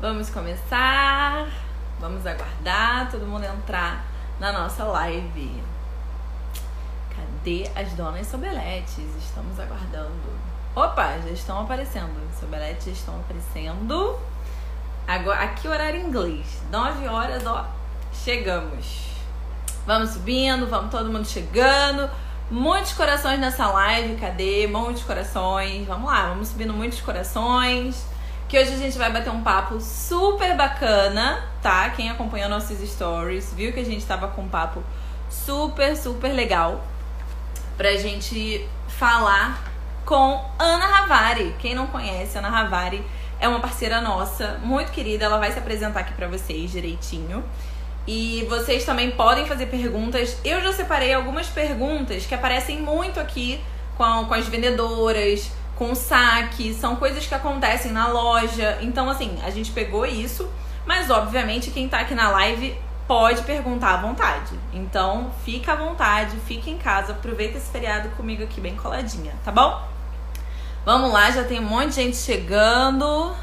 Vamos começar. Vamos aguardar todo mundo entrar na nossa live. Cadê as donas sobeletes? Estamos aguardando. Opa, já estão aparecendo. Sobeletes já estão aparecendo. Agora, aqui horário inglês. 9 horas, ó. Chegamos. Vamos subindo, vamos todo mundo chegando. Muitos corações nessa live, cadê? Muitos corações. Vamos lá, vamos subindo muitos corações que hoje a gente vai bater um papo super bacana, tá? Quem acompanhou nossos stories viu que a gente tava com um papo super, super legal pra gente falar com Ana Ravari. Quem não conhece, Ana Ravari é uma parceira nossa, muito querida, ela vai se apresentar aqui pra vocês direitinho. E vocês também podem fazer perguntas. Eu já separei algumas perguntas que aparecem muito aqui com, com as vendedoras, com saque, são coisas que acontecem na loja. Então, assim, a gente pegou isso, mas obviamente quem tá aqui na live pode perguntar à vontade. Então, fica à vontade, fica em casa, aproveita esse feriado comigo aqui bem coladinha, tá bom? Vamos lá, já tem um monte de gente chegando.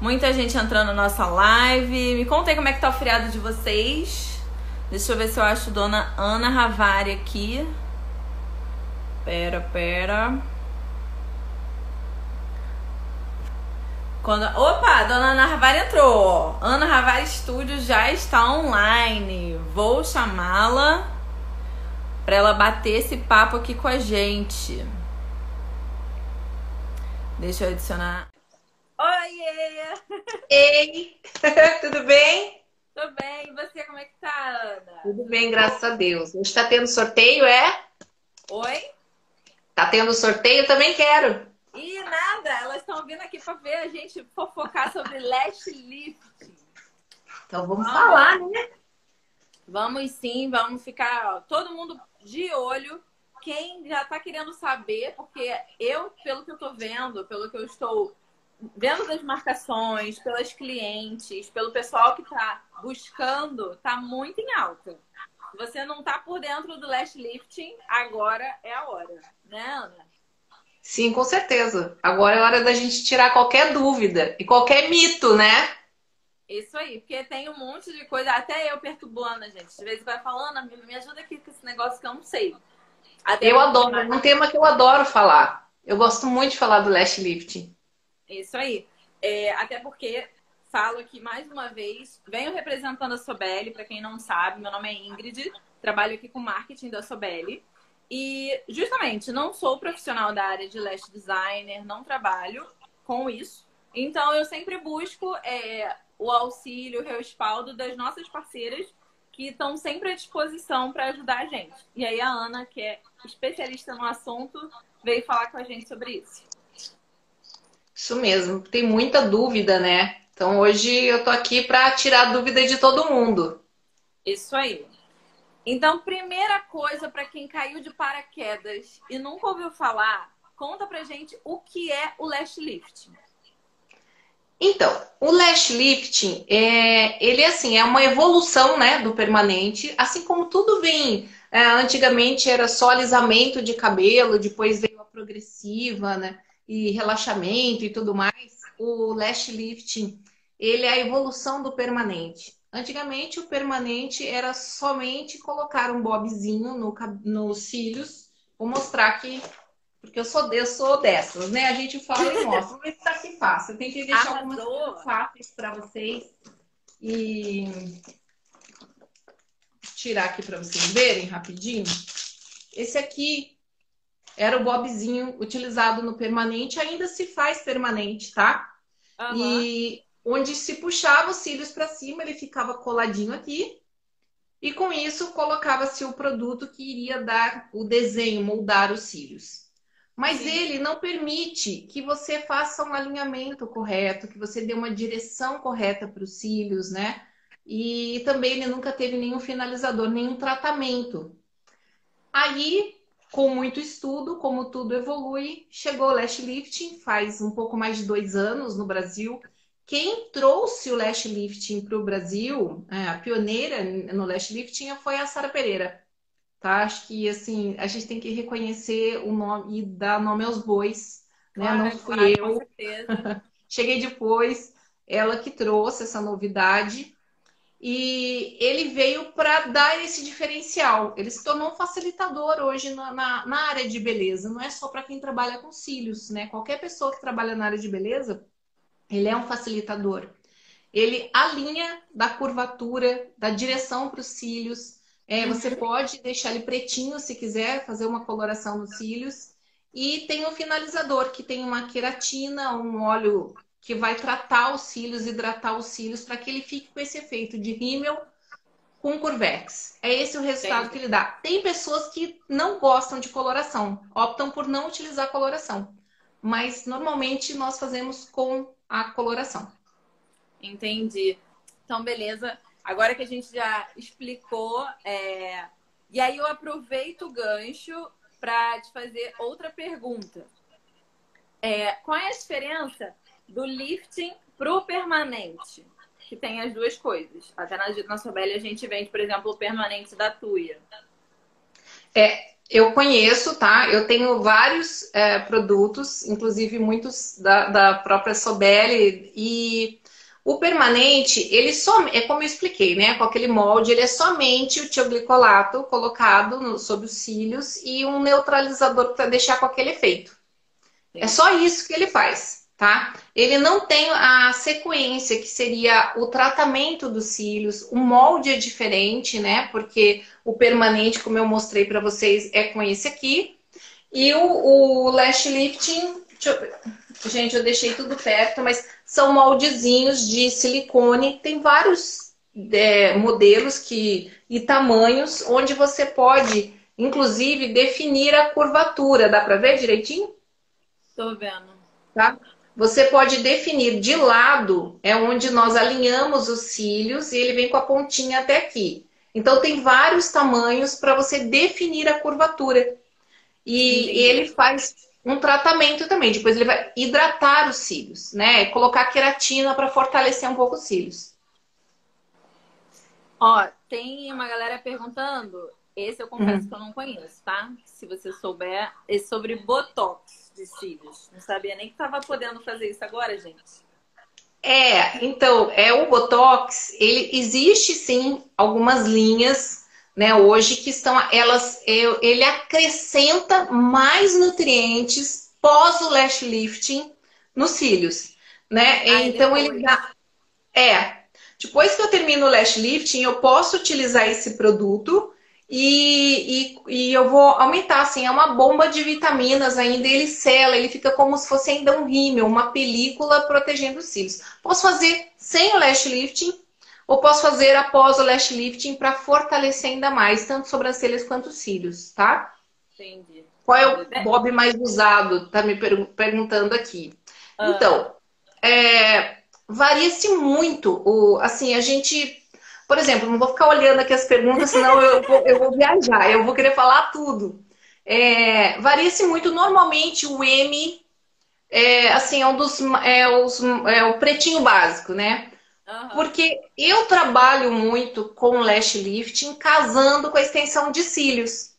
Muita gente entrando na nossa live. Me contem como é que tá o feriado de vocês. Deixa eu ver se eu acho Dona Ana Ravari aqui. Pera, pera. Quando... Opa, dona Ana Ravari entrou. Ana Ravari Studio já está online. Vou chamá-la para ela bater esse papo aqui com a gente. Deixa eu adicionar. Oi! Ei! Tudo bem? Tudo bem. E você, como é que tá, Ana? Tudo bem, graças a Deus. Hoje está tendo sorteio, é? Oi? Tá tendo sorteio? Também quero. E nada, elas estão vindo aqui para ver a gente fofocar sobre lash lifting. Então vamos, vamos falar, né? Vamos sim, vamos ficar ó, todo mundo de olho. Quem já está querendo saber, porque eu, pelo que eu estou vendo, pelo que eu estou vendo das marcações, pelas clientes, pelo pessoal que está buscando, está muito em alta. Se você não está por dentro do lash lifting, agora é a hora, né, Ana? Sim, com certeza. Agora é hora da gente tirar qualquer dúvida e qualquer mito, né? Isso aí, porque tem um monte de coisa, até eu perturbando, gente. De vez em quando falando, me ajuda aqui com esse negócio que eu não sei. Até eu adoro, é um tema que eu adoro falar. Eu gosto muito de falar do lash lifting. Isso aí. É, até porque falo aqui mais uma vez, venho representando a Sobeli, para quem não sabe, meu nome é Ingrid, trabalho aqui com marketing da Sobeli. E justamente, não sou profissional da área de lash designer, não trabalho com isso. Então eu sempre busco é, o auxílio, o respaldo das nossas parceiras que estão sempre à disposição para ajudar a gente. E aí a Ana, que é especialista no assunto, veio falar com a gente sobre isso. Isso mesmo, tem muita dúvida, né? Então hoje eu tô aqui para tirar a dúvida de todo mundo. Isso aí. Então, primeira coisa para quem caiu de paraquedas e nunca ouviu falar, conta pra gente o que é o lash lifting. Então, o lash lifting é, ele assim é uma evolução, né, do permanente, assim como tudo vem. É, antigamente era só alisamento de cabelo, depois veio a progressiva, né, e relaxamento e tudo mais. O lash lifting ele é a evolução do permanente. Antigamente, o permanente era somente colocar um bobzinho no, nos cílios. Vou mostrar aqui, porque eu sou, eu sou dessas, né? A gente fala e mostra. Mas tá aqui fácil. Eu que deixar Arrasou. algumas coisas fáceis para vocês. E tirar aqui para vocês verem rapidinho. Esse aqui era o bobzinho utilizado no permanente. Ainda se faz permanente, tá? Uhum. E onde se puxava os cílios para cima, ele ficava coladinho aqui. E com isso colocava-se o produto que iria dar o desenho, moldar os cílios. Mas Sim. ele não permite que você faça um alinhamento correto, que você dê uma direção correta para os cílios, né? E também ele nunca teve nenhum finalizador, nenhum tratamento. Aí, com muito estudo, como tudo evolui, chegou o lash lifting faz um pouco mais de dois anos no Brasil. Quem trouxe o lash lifting para o Brasil, é, a pioneira no lash lifting foi a Sara Pereira. Tá? Acho que assim, a gente tem que reconhecer o nome e dar nome aos bois. Né? Claro, Não fui claro, eu. Cheguei depois. ela que trouxe essa novidade. E ele veio para dar esse diferencial. Ele se tornou um facilitador hoje na, na, na área de beleza. Não é só para quem trabalha com cílios, né? Qualquer pessoa que trabalha na área de beleza, ele é um facilitador. Ele alinha da curvatura, da direção para os cílios. É, você uhum. pode deixar ele pretinho se quiser, fazer uma coloração nos cílios. E tem o finalizador, que tem uma queratina, um óleo que vai tratar os cílios, hidratar os cílios, para que ele fique com esse efeito de rímel com Curvex. É esse o resultado Entendi. que ele dá. Tem pessoas que não gostam de coloração, optam por não utilizar coloração. Mas normalmente nós fazemos com a coloração. Entendi. Então, beleza. Agora que a gente já explicou, é... e aí eu aproveito o gancho para te fazer outra pergunta. É, qual é a diferença do lifting pro permanente? Que tem as duas coisas. Até na, na Sobel a gente vende, por exemplo, o permanente da Tuia. É, eu conheço, tá? Eu tenho vários é, produtos, inclusive muitos da, da própria Sobel e o permanente, ele só é como eu expliquei, né? Com aquele molde, ele é somente o tioglicolato colocado no, sobre os cílios e um neutralizador para deixar com aquele efeito. É só isso que ele faz, tá? Ele não tem a sequência que seria o tratamento dos cílios. O molde é diferente, né? Porque o permanente, como eu mostrei para vocês, é com esse aqui. E o, o lash lifting, eu, gente, eu deixei tudo perto, mas são moldezinhos de silicone. Tem vários é, modelos que, e tamanhos onde você pode, inclusive, definir a curvatura. Dá para ver direitinho? Estou vendo. Tá? Você pode definir de lado, é onde nós alinhamos os cílios e ele vem com a pontinha até aqui. Então tem vários tamanhos para você definir a curvatura. E, e ele faz um tratamento também. Depois ele vai hidratar os cílios, né? Colocar queratina para fortalecer um pouco os cílios. Ó, tem uma galera perguntando. Esse eu confesso uhum. que eu não conheço, tá? Se você souber, é sobre botox de cílios. Não sabia nem que tava podendo fazer isso agora, gente. É, então, é o botox, ele existe sim algumas linhas né, hoje que estão elas ele acrescenta mais nutrientes pós o lash lifting nos cílios, né? Ai, então depois. ele dá é depois que eu termino o lash lifting eu posso utilizar esse produto e, e, e, eu vou aumentar, assim, é uma bomba de vitaminas ainda, ele sela, ele fica como se fosse ainda um rímel, uma película protegendo os cílios. Posso fazer sem o lash lifting ou posso fazer após o lash lifting para fortalecer ainda mais, tanto sobrancelhas quanto cílios, tá? Entendi. Qual é o bob mais usado? Tá me per perguntando aqui. Ah. Então, é, varia-se muito. O, assim, a gente. Por exemplo, não vou ficar olhando aqui as perguntas, senão eu vou, eu vou viajar, eu vou querer falar tudo. É, varia-se muito. Normalmente, o M é, assim, é um dos. É, os, é o pretinho básico, né? Uhum. Porque eu trabalho muito com lash lifting casando com a extensão de cílios.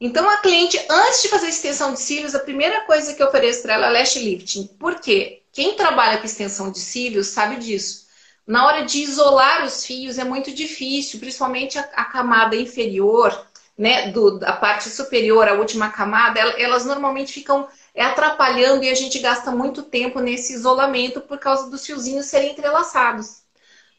Então, a cliente, antes de fazer a extensão de cílios, a primeira coisa que eu ofereço para ela é lash lifting. Por quê? Quem trabalha com extensão de cílios sabe disso. Na hora de isolar os fios é muito difícil, principalmente a, a camada inferior, né, do, da parte superior, a última camada, elas normalmente ficam é, atrapalhando e a gente gasta muito tempo nesse isolamento por causa dos fiozinhos serem entrelaçados.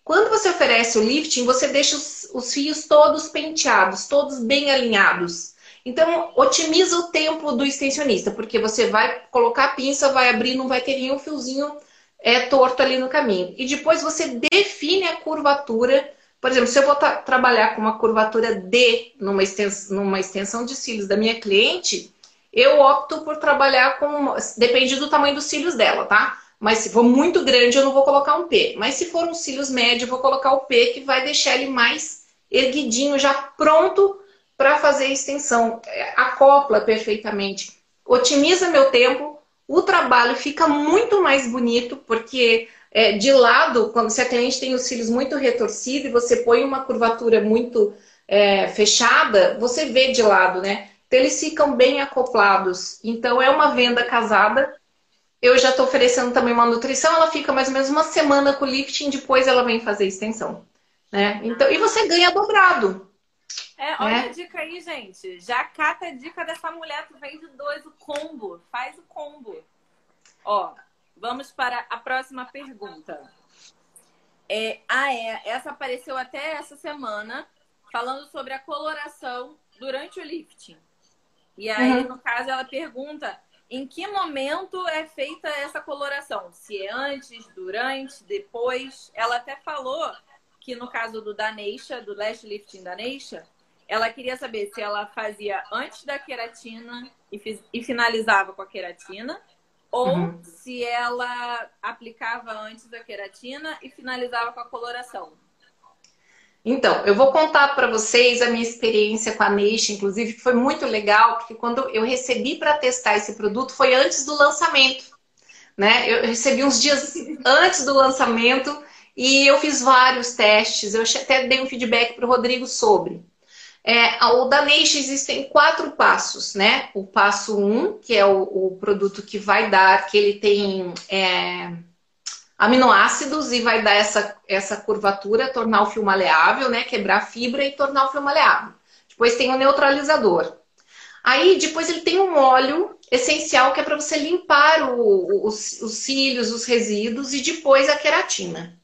Quando você oferece o lifting, você deixa os, os fios todos penteados, todos bem alinhados. Então, otimiza o tempo do extensionista, porque você vai colocar a pinça, vai abrir, não vai ter nenhum fiozinho é, torto ali no caminho. E depois você define a curvatura. Por exemplo, se eu vou trabalhar com uma curvatura D numa extensão, numa extensão de cílios da minha cliente, eu opto por trabalhar com. Depende do tamanho dos cílios dela, tá? Mas se for muito grande, eu não vou colocar um P. Mas se for um cílios médio, eu vou colocar o P, que vai deixar ele mais erguidinho, já pronto para fazer a extensão. É, acopla perfeitamente. Otimiza meu tempo. O trabalho fica muito mais bonito, porque é, de lado, quando cliente tem os cílios muito retorcidos e você põe uma curvatura muito é, fechada, você vê de lado, né? Então eles ficam bem acoplados. Então é uma venda casada eu já estou oferecendo também uma nutrição, ela fica mais ou menos uma semana com lifting, depois ela vem fazer extensão. Né? Então, e você ganha dobrado. É, olha né? a dica aí, gente. Já cata a dica dessa mulher que vende dois, o combo. Faz o combo. Ó, vamos para a próxima pergunta. É, ah, é. Essa apareceu até essa semana, falando sobre a coloração durante o lifting. E aí, uhum. no caso, ela pergunta em que momento é feita essa coloração? Se é antes, durante, depois? Ela até falou que no caso do Daneisha, do Lash Lifting Daneisha, ela queria saber se ela fazia antes da queratina e, fiz, e finalizava com a queratina, ou uhum. se ela aplicava antes da queratina e finalizava com a coloração. Então, eu vou contar para vocês a minha experiência com a Neixa, inclusive, que foi muito legal, porque quando eu recebi para testar esse produto foi antes do lançamento. Né? Eu recebi uns dias antes do lançamento e eu fiz vários testes. Eu até dei um feedback para o Rodrigo sobre. É, o da existem quatro passos, né? O passo um, que é o, o produto que vai dar, que ele tem é, aminoácidos e vai dar essa, essa curvatura, tornar o fio maleável, né? Quebrar a fibra e tornar o fio maleável. Depois tem o neutralizador. Aí depois ele tem um óleo essencial que é para você limpar o, os, os cílios, os resíduos e depois a queratina.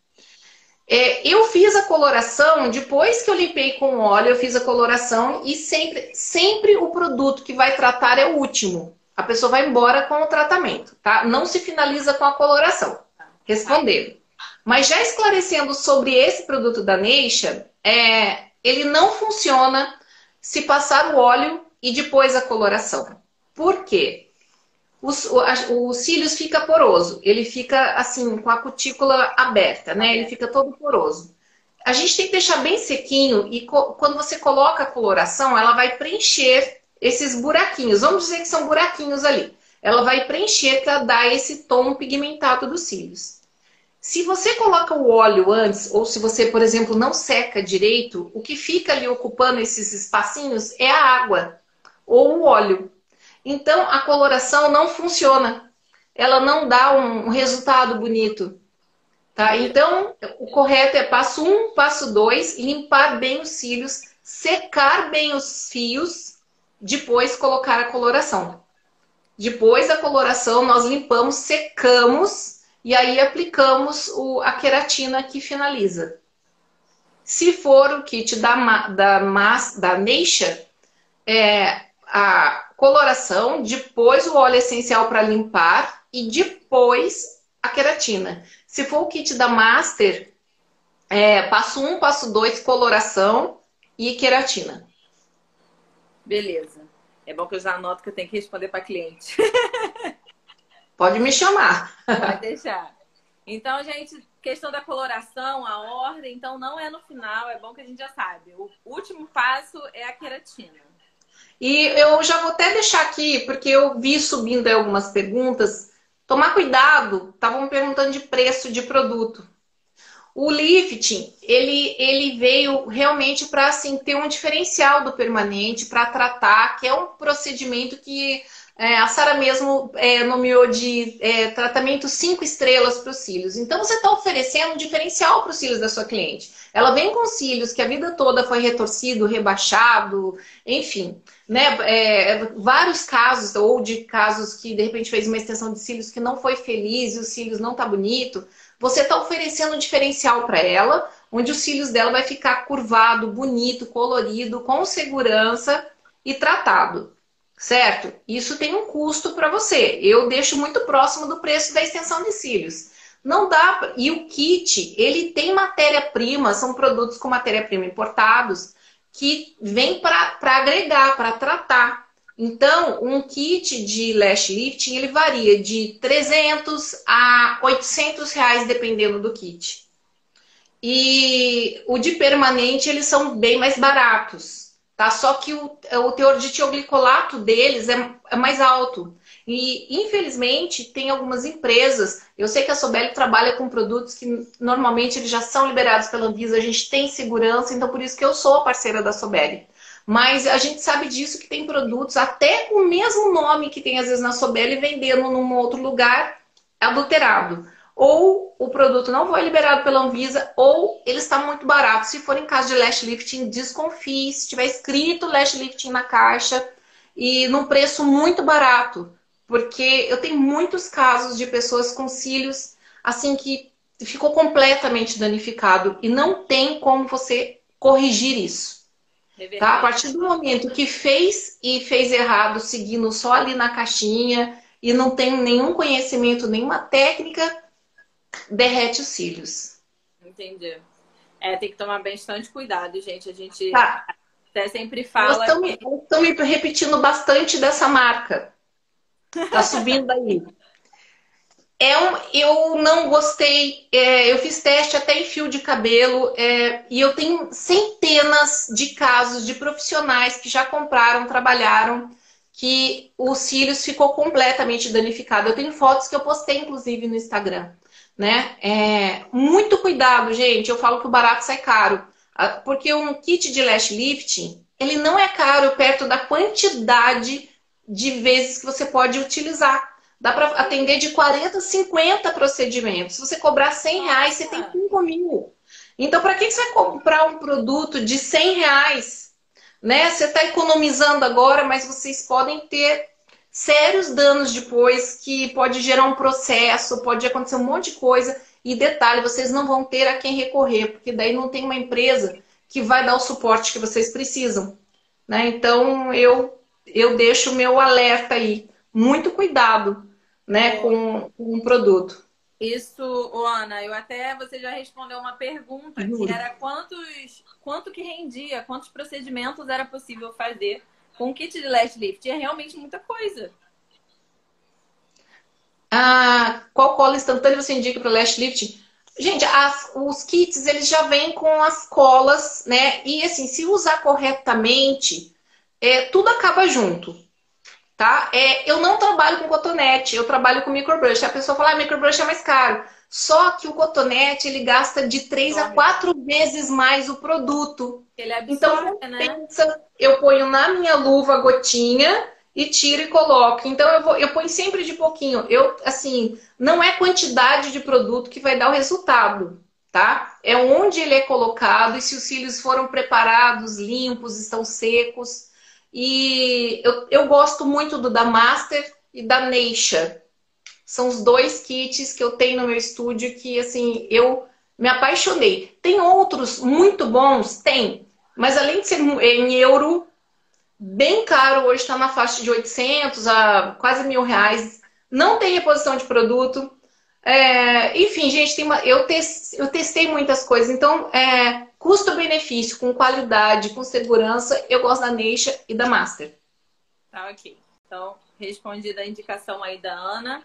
É, eu fiz a coloração, depois que eu limpei com óleo, eu fiz a coloração e sempre, sempre o produto que vai tratar é o último. A pessoa vai embora com o tratamento, tá? Não se finaliza com a coloração. Respondendo. Mas já esclarecendo sobre esse produto da Neisha, é, ele não funciona se passar o óleo e depois a coloração. Por quê? O, os cílios fica poroso, ele fica assim, com a cutícula aberta, né? Ele fica todo poroso. A gente tem que deixar bem sequinho e quando você coloca a coloração, ela vai preencher esses buraquinhos. Vamos dizer que são buraquinhos ali. Ela vai preencher para dar esse tom pigmentado dos cílios. Se você coloca o óleo antes, ou se você, por exemplo, não seca direito, o que fica ali ocupando esses espacinhos é a água ou o óleo. Então, a coloração não funciona. Ela não dá um resultado bonito. Tá? Então, o correto é passo 1, um, passo 2, limpar bem os cílios, secar bem os fios, depois colocar a coloração. Depois da coloração, nós limpamos, secamos e aí aplicamos o, a queratina que finaliza. Se for o kit da, da, da Neisha, é, a coloração, depois o óleo essencial para limpar e depois a queratina. Se for o kit da Master, é, passo 1, um, passo 2, coloração e queratina. Beleza. É bom que eu já anoto que eu tenho que responder para cliente. Pode me chamar. Pode deixar. Então, gente, questão da coloração, a ordem, então não é no final, é bom que a gente já sabe. O último passo é a queratina. E eu já vou até deixar aqui, porque eu vi subindo algumas perguntas. Tomar cuidado, estavam perguntando de preço de produto. O lifting, ele, ele veio realmente para assim, ter um diferencial do permanente, para tratar, que é um procedimento que é, a Sara mesmo é, nomeou de é, tratamento cinco estrelas para os cílios. Então você está oferecendo um diferencial para os cílios da sua cliente. Ela vem com cílios que a vida toda foi retorcido, rebaixado, enfim, né? É, vários casos, ou de casos que de repente fez uma extensão de cílios que não foi feliz e os cílios não tá bonito. Você está oferecendo um diferencial para ela, onde os cílios dela vai ficar curvado, bonito, colorido, com segurança e tratado certo? Isso tem um custo para você. Eu deixo muito próximo do preço da extensão de cílios. Não dá. E o kit, ele tem matéria-prima, são produtos com matéria-prima importados, que vem para agregar, para tratar. Então, um kit de lash lifting, ele varia de 300 a 800 reais, dependendo do kit. E o de permanente, eles são bem mais baratos tá? Só que o, o teor de tioglicolato deles é, é mais alto. E, infelizmente, tem algumas empresas, eu sei que a Sobel trabalha com produtos que normalmente eles já são liberados pela Anvisa, a gente tem segurança, então por isso que eu sou a parceira da Sobel. Mas a gente sabe disso que tem produtos, até com o mesmo nome que tem às vezes na Sobel, vendendo num outro lugar, adulterado. Ou o produto não foi liberado pela Anvisa, ou ele está muito barato. Se for em caso de lash lifting, desconfie. Se tiver escrito lash lifting na caixa e num preço muito barato. Porque eu tenho muitos casos de pessoas com cílios assim que ficou completamente danificado e não tem como você corrigir isso. É tá? A partir do momento que fez e fez errado, seguindo só ali na caixinha e não tem nenhum conhecimento, nenhuma técnica, derrete os cílios. Entendi. É, tem que tomar bastante cuidado, gente. A gente tá. até sempre fala. Estamos, que... estamos repetindo bastante dessa marca. Tá subindo aí. É um, eu não gostei. É, eu fiz teste até em fio de cabelo é, e eu tenho centenas de casos de profissionais que já compraram, trabalharam, que os cílios ficou completamente danificado. Eu tenho fotos que eu postei, inclusive, no Instagram. Né? É, muito cuidado, gente. Eu falo que o barato sai caro. Porque um kit de lash lifting, ele não é caro perto da quantidade de vezes que você pode utilizar. Dá para atender de 40 a 50 procedimentos. Se você cobrar 100 reais, você tem 5 mil. Então, para que você vai comprar um produto de 100 reais? Né? Você está economizando agora, mas vocês podem ter sérios danos depois, que pode gerar um processo, pode acontecer um monte de coisa. E detalhe, vocês não vão ter a quem recorrer, porque daí não tem uma empresa que vai dar o suporte que vocês precisam. Né? Então, eu, eu deixo o meu alerta aí. Muito cuidado né, com, com um produto. Isso, Ana, eu até você já respondeu uma pergunta que era quantos, quanto que rendia, quantos procedimentos era possível fazer com o kit de lash lift. É realmente muita coisa. Ah, qual cola instantânea você indica para lash lift? Gente, as, os kits eles já vêm com as colas, né? E assim, se usar corretamente, é, tudo acaba junto tá? É, eu não trabalho com cotonete, eu trabalho com microbrush. A pessoa fala, ah, microbrush é mais caro. Só que o cotonete, ele gasta de três a quatro vezes mais o produto. Ele absorve, então, né? pensa, eu ponho na minha luva a gotinha e tiro e coloco. Então, eu, vou, eu ponho sempre de pouquinho. Eu, assim, não é quantidade de produto que vai dar o resultado, tá? É onde ele é colocado e se os cílios foram preparados, limpos, estão secos. E eu, eu gosto muito do da Master e da Neisha. São os dois kits que eu tenho no meu estúdio que, assim, eu me apaixonei. Tem outros muito bons? Tem. Mas além de ser em euro, bem caro, hoje está na faixa de 800 a quase mil reais. Não tem reposição de produto. É, enfim, gente, uma, eu, te, eu, testei muitas coisas. Então, é, Custo-benefício, com qualidade, com segurança, eu gosto da Neisha e da Master. Tá, ok. Então, respondida a indicação aí da Ana.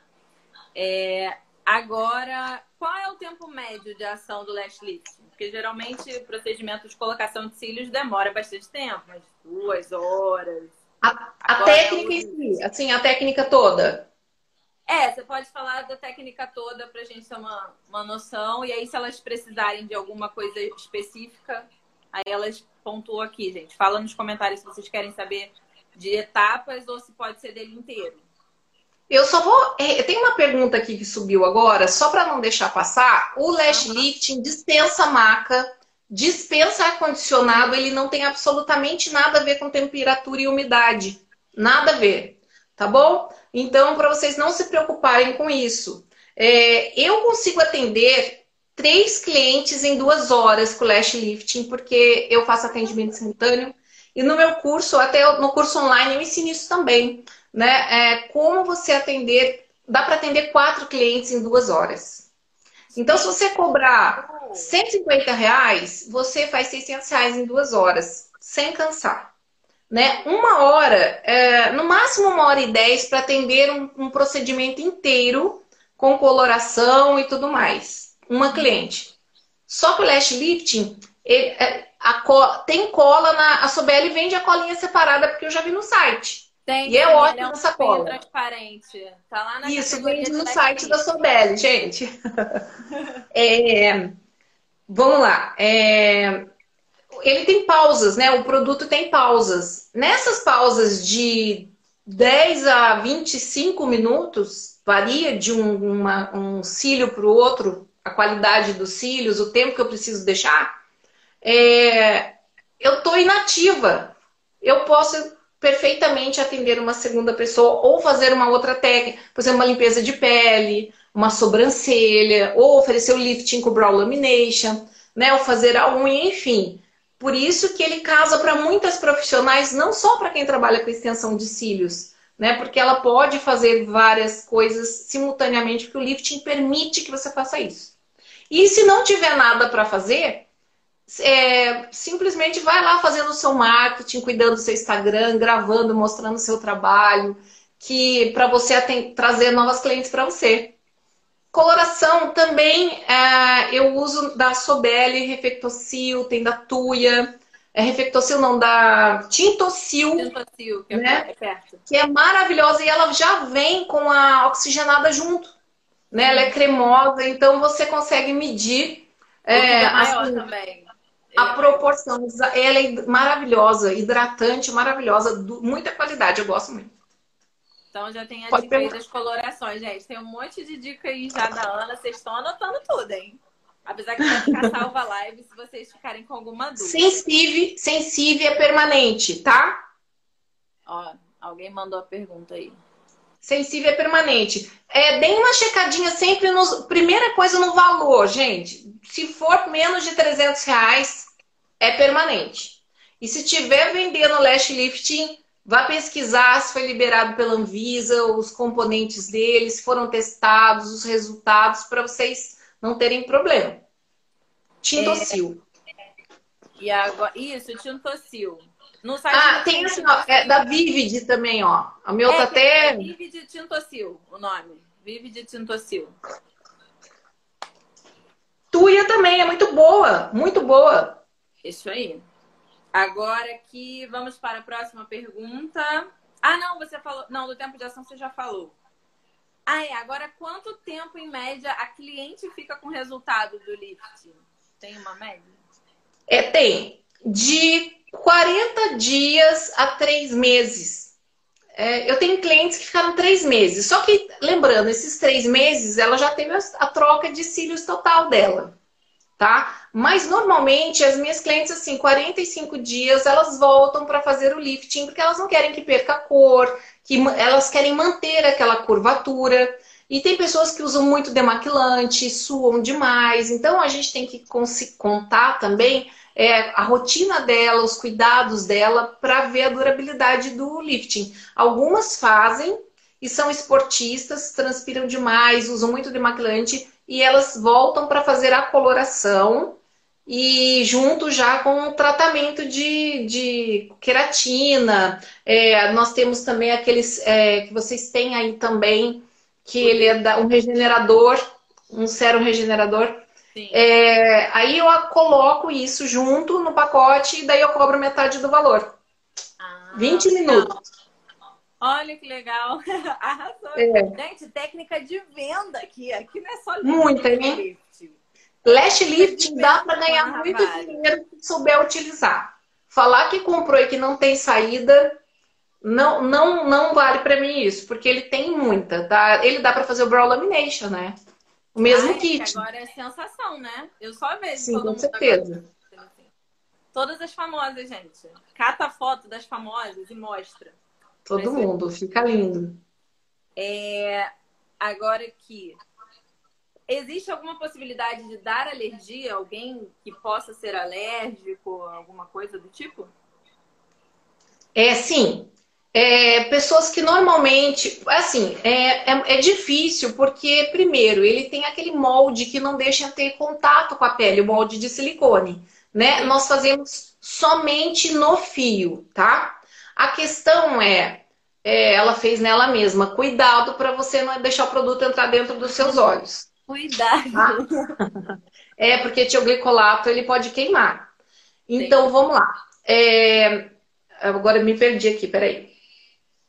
É, agora, qual é o tempo médio de ação do lash lift? Porque geralmente o procedimento de colocação de cílios demora bastante tempo, umas duas horas. A, a técnica em si, assim, a técnica toda. É, você pode falar da técnica toda para a gente ter uma, uma noção. E aí, se elas precisarem de alguma coisa específica, aí elas pontuam aqui, gente. Fala nos comentários se vocês querem saber de etapas ou se pode ser dele inteiro. Eu só vou. É, tem uma pergunta aqui que subiu agora, só para não deixar passar. O lash uhum. lifting dispensa maca, dispensa ar-condicionado, ele não tem absolutamente nada a ver com temperatura e umidade. Nada a ver. Tá bom? Então, para vocês não se preocuparem com isso. É, eu consigo atender três clientes em duas horas com lash lifting, porque eu faço atendimento simultâneo. E no meu curso, até no curso online, eu ensino isso também. Né? É, como você atender, dá para atender quatro clientes em duas horas. Então, se você cobrar 150 reais, você faz 600 reais em duas horas, sem cansar né? Uma hora, é, no máximo uma hora e dez para atender um, um, procedimento inteiro com coloração e tudo mais. Uma cliente. Só que o lash lifting, ele, é, co tem cola na. A Sobel vende a colinha separada, porque eu já vi no site. Tem, e é ótimo é um essa cola. transparente. Tá lá na Isso, vende no site da Sobel, gente. é, vamos lá. É, ele tem pausas, né? O produto tem pausas. Nessas pausas de 10 a 25 minutos, varia de um, uma, um cílio para o outro, a qualidade dos cílios, o tempo que eu preciso deixar, é, eu estou inativa. Eu posso perfeitamente atender uma segunda pessoa ou fazer uma outra técnica, por exemplo, uma limpeza de pele, uma sobrancelha, ou oferecer o lifting com brow lamination, né, ou fazer a unha, enfim. Por isso que ele casa para muitas profissionais, não só para quem trabalha com extensão de cílios, né? Porque ela pode fazer várias coisas simultaneamente, porque o lifting permite que você faça isso. E se não tiver nada para fazer, é, simplesmente vai lá fazendo o seu marketing, cuidando do seu Instagram, gravando, mostrando o seu trabalho, que para você trazer novas clientes para você. Coloração também é, eu uso da Sobel, Refectocil, tem da Tuia, é Refectocil não, da Tintocil, Tintocil que, é né? é que é maravilhosa e ela já vem com a oxigenada junto. Né? Ela é cremosa, então você consegue medir. É, maior assim, também. A proporção, ela é maravilhosa, hidratante, maravilhosa, muita qualidade, eu gosto muito. Então já tem a Pode dica aí das colorações, gente. Tem um monte de dica aí já da Ana, vocês estão anotando tudo, hein? Apesar que vai ficar salva a live se vocês ficarem com alguma dúvida. Sensível, sensível é permanente, tá? Ó, alguém mandou a pergunta aí. Sensível é permanente. É, deem uma checadinha sempre nos. Primeira coisa no valor, gente. Se for menos de 300 reais, é permanente. E se tiver vendendo lash lifting, vá pesquisar se foi liberado pela Anvisa, os componentes deles, foram testados, os resultados, para vocês não terem problema. Tintocil. É, e agora, isso, Tintocil. No site ah, tem assim, ó, é da Vivid também, ó. O meu é, tá até. É Vivid Tintocil, o nome. Vivid Tintocil. Tuia também é muito boa, muito boa. Isso aí. Agora aqui, vamos para a próxima pergunta. Ah, não, você falou. Não, do tempo de ação você já falou. Ah, é. Agora, quanto tempo, em média, a cliente fica com o resultado do lift? Tem uma média? É, tem. De 40 dias a 3 meses. É, eu tenho clientes que ficaram três meses. Só que, lembrando, esses três meses, ela já teve a troca de cílios total dela. Tá? Mas normalmente as minhas clientes, assim, 45 dias, elas voltam para fazer o lifting, porque elas não querem que perca a cor, que elas querem manter aquela curvatura. E tem pessoas que usam muito demaquilante, suam demais. Então a gente tem que contar também é, a rotina dela, os cuidados dela, para ver a durabilidade do lifting. Algumas fazem e são esportistas, transpiram demais, usam muito demaquilante e elas voltam para fazer a coloração e junto já com o tratamento de, de queratina. É, nós temos também aqueles é, que vocês têm aí também, que ele é um regenerador, um sérum regenerador. É, aí eu coloco isso junto no pacote e daí eu cobro metade do valor. Ah, 20 minutos. Olha que legal. Arrasou. É. Gente, técnica de venda aqui. Aqui não é só Muita, né? Lash lifting dá para ganhar muito dinheiro se souber utilizar. Falar que comprou e que não tem saída, não não não vale para mim isso, porque ele tem muita, tá? Ele dá para fazer o brow lamination, né? O mesmo Ai, kit. Agora é sensação, né? Eu só vejo Sim, com certeza. Agora. Todas as famosas, gente. Cata foto das famosas e mostra. Todo mundo, fica lindo. É, agora que existe alguma possibilidade de dar alergia a alguém que possa ser alérgico, alguma coisa do tipo? É sim. É, pessoas que normalmente, assim, é, é, é, difícil porque, primeiro, ele tem aquele molde que não deixa ter contato com a pele, o molde de silicone, né? Nós fazemos somente no fio, tá? A questão é, é ela fez nela mesma, cuidado para você não deixar o produto entrar dentro dos seus olhos. Cuidado. Ah. É, porque tioglicolato ele pode queimar. Então, Sim. vamos lá. É... Agora me perdi aqui, peraí.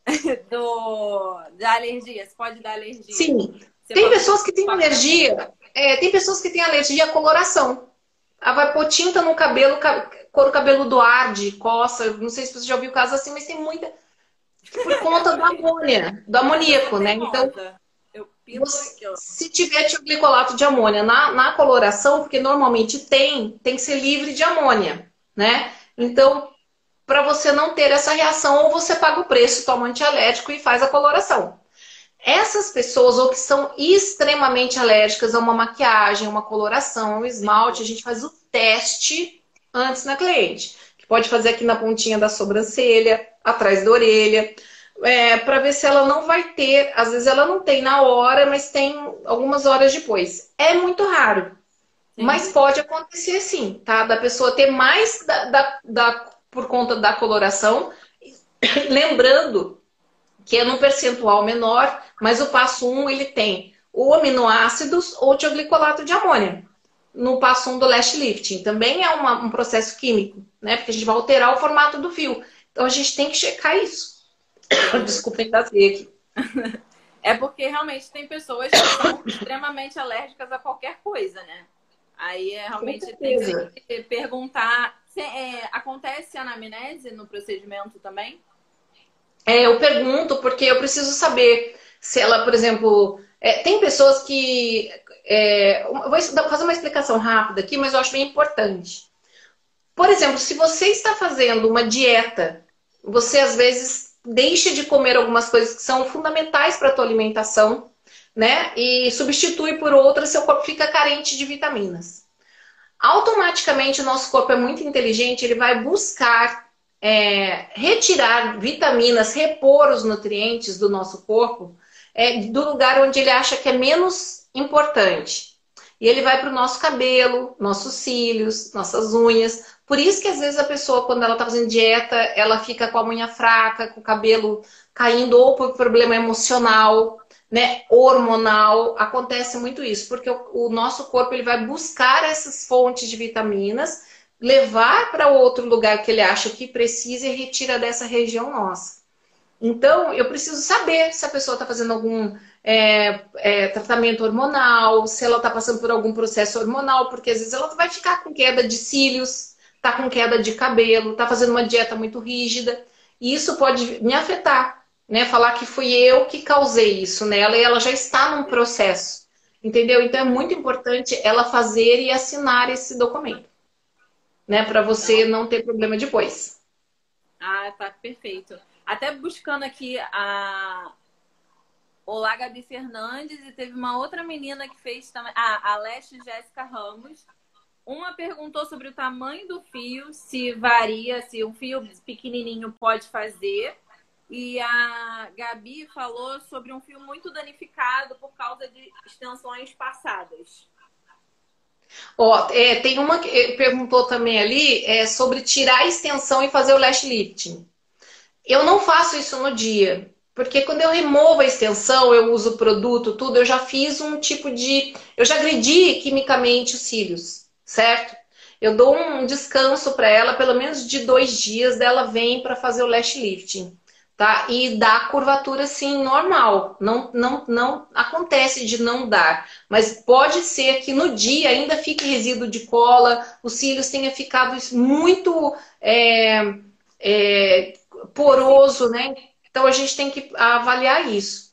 Do... Da alergia, você pode dar alergia. Sim. Você tem pessoas que têm alergia, é, tem pessoas que têm alergia à coloração. Ela vai pôr tinta no cabelo, couro cabeludo arde, coça. Não sei se você já ouviu caso assim, mas tem muita. Por conta do amônia, do amoníaco, né? Então, se tiver tioglicolato de amônia na, na coloração, porque normalmente tem, tem que ser livre de amônia, né? Então, para você não ter essa reação, ou você paga o preço, toma antialérgico e faz a coloração. Essas pessoas, ou que são extremamente alérgicas a uma maquiagem, uma coloração, um esmalte, a gente faz o teste antes na cliente. Que pode fazer aqui na pontinha da sobrancelha, atrás da orelha, é, para ver se ela não vai ter. Às vezes ela não tem na hora, mas tem algumas horas depois. É muito raro. Sim. Mas pode acontecer sim, tá? Da pessoa ter mais da, da, da por conta da coloração. Lembrando que é num percentual menor, mas o passo 1 ele tem o aminoácidos ou tioglicolato de amônia. No passo 1 do lash lifting. Também é uma, um processo químico, né? Porque a gente vai alterar o formato do fio. Então a gente tem que checar isso. Desculpa engasguei aqui. É porque realmente tem pessoas que são extremamente alérgicas a qualquer coisa, né? Aí é, realmente tem que perguntar. É, acontece anamnese no procedimento também? É, eu pergunto porque eu preciso saber se ela, por exemplo, é, tem pessoas que. É, vou fazer uma explicação rápida aqui, mas eu acho bem importante. Por exemplo, se você está fazendo uma dieta, você às vezes deixa de comer algumas coisas que são fundamentais para a tua alimentação, né? E substitui por outras, seu corpo fica carente de vitaminas. Automaticamente o nosso corpo é muito inteligente, ele vai buscar é, retirar vitaminas, repor os nutrientes do nosso corpo é, do lugar onde ele acha que é menos importante. E ele vai para o nosso cabelo, nossos cílios, nossas unhas. Por isso que às vezes a pessoa, quando ela está fazendo dieta, ela fica com a unha fraca, com o cabelo caindo, ou por problema emocional, né, hormonal. Acontece muito isso, porque o, o nosso corpo ele vai buscar essas fontes de vitaminas levar para outro lugar que ele acha que precisa e retira dessa região nossa. Então, eu preciso saber se a pessoa está fazendo algum é, é, tratamento hormonal, se ela está passando por algum processo hormonal, porque às vezes ela vai ficar com queda de cílios, está com queda de cabelo, está fazendo uma dieta muito rígida, e isso pode me afetar, né? Falar que fui eu que causei isso nela e ela já está num processo, entendeu? Então é muito importante ela fazer e assinar esse documento né? Para você não ter problema depois. Ah, tá perfeito. Até buscando aqui a Olá Gabi Fernandes e teve uma outra menina que fez também, ah, a Leste Jéssica Ramos. Uma perguntou sobre o tamanho do fio, se varia, se um fio pequenininho pode fazer. E a Gabi falou sobre um fio muito danificado por causa de extensões passadas. Ó, é, tem uma que eh, perguntou também ali é, sobre tirar a extensão e fazer o lash lifting. Eu não faço isso no dia, porque quando eu removo a extensão, eu uso o produto, tudo, eu já fiz um tipo de. Eu já agredi quimicamente os cílios, certo? Eu dou um descanso para ela, pelo menos de dois dias, dela vem para fazer o lash lifting tá? E dá curvatura sim normal, não, não, não acontece de não dar, mas pode ser que no dia ainda fique resíduo de cola, os cílios tenha ficado muito é, é, poroso, né? Então a gente tem que avaliar isso.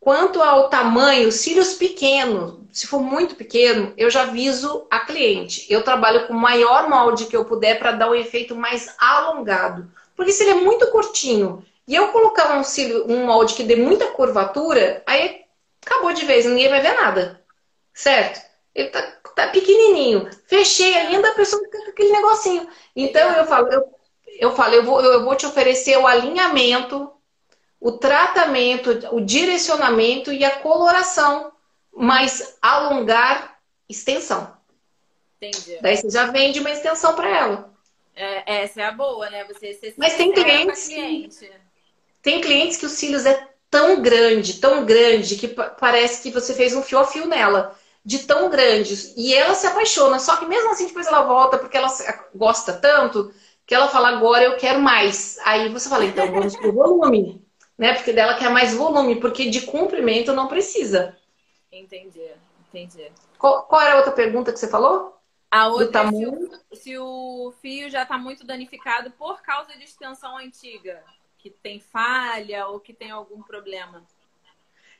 Quanto ao tamanho, cílios pequenos, se for muito pequeno, eu já aviso a cliente. Eu trabalho com o maior molde que eu puder para dar um efeito mais alongado. Porque se ele é muito curtinho e eu colocar um, cílio, um molde que dê muita curvatura, aí acabou de vez, ninguém vai ver nada. Certo? Ele tá, tá pequenininho. Fechei ainda, a pessoa fica com aquele negocinho. Então eu falo, eu, eu falo, eu vou, eu vou te oferecer o alinhamento, o tratamento, o direcionamento e a coloração, mas alongar extensão. Entendi. Daí você já vende uma extensão para ela. É, essa é a boa, né? Você, você Mas tem clientes. Tem clientes que os cílios é tão grande, tão grande, que parece que você fez um fio a fio nela. De tão grande. E ela se apaixona. Só que mesmo assim, depois ela volta, porque ela gosta tanto, que ela fala, agora eu quero mais. Aí você fala, então vamos pro volume. Né? Porque dela quer mais volume, porque de comprimento não precisa. Entendi, entendi. Qual, qual era a outra pergunta que você falou? A outra é se o, se o fio já está muito danificado por causa de extensão antiga. Que tem falha ou que tem algum problema?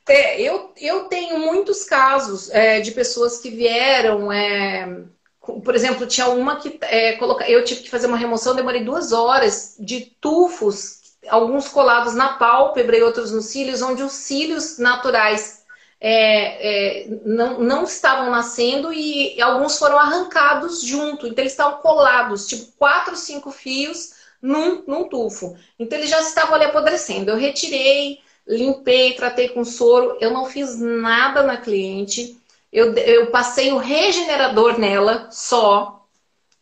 É, eu, eu tenho muitos casos é, de pessoas que vieram. É, por exemplo, tinha uma que é, coloca, eu tive que fazer uma remoção, demorei duas horas de tufos, alguns colados na pálpebra e outros nos cílios, onde os cílios naturais é, é, não, não estavam nascendo e alguns foram arrancados junto. Então, eles estavam colados, tipo quatro, cinco fios num, num tufo. Então, eles já estavam ali apodrecendo. Eu retirei, limpei, tratei com soro. Eu não fiz nada na cliente. Eu, eu passei o regenerador nela só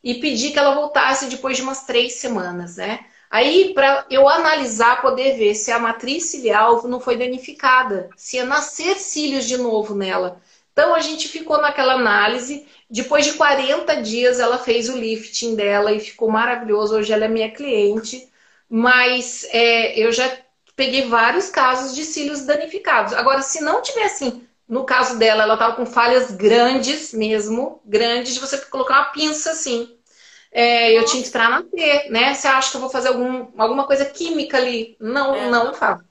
e pedi que ela voltasse depois de umas três semanas, né? Aí, para eu analisar, poder ver se a matriz ciliar não foi danificada, se ia nascer cílios de novo nela. Então, a gente ficou naquela análise. Depois de 40 dias, ela fez o lifting dela e ficou maravilhoso. Hoje ela é minha cliente. Mas é, eu já peguei vários casos de cílios danificados. Agora, se não tiver assim, no caso dela, ela estava com falhas grandes mesmo, grandes, de você colocar uma pinça assim. É, eu tinha que esperar nascer, né? Você acha que eu vou fazer algum, alguma coisa química ali? Não, é. não faço.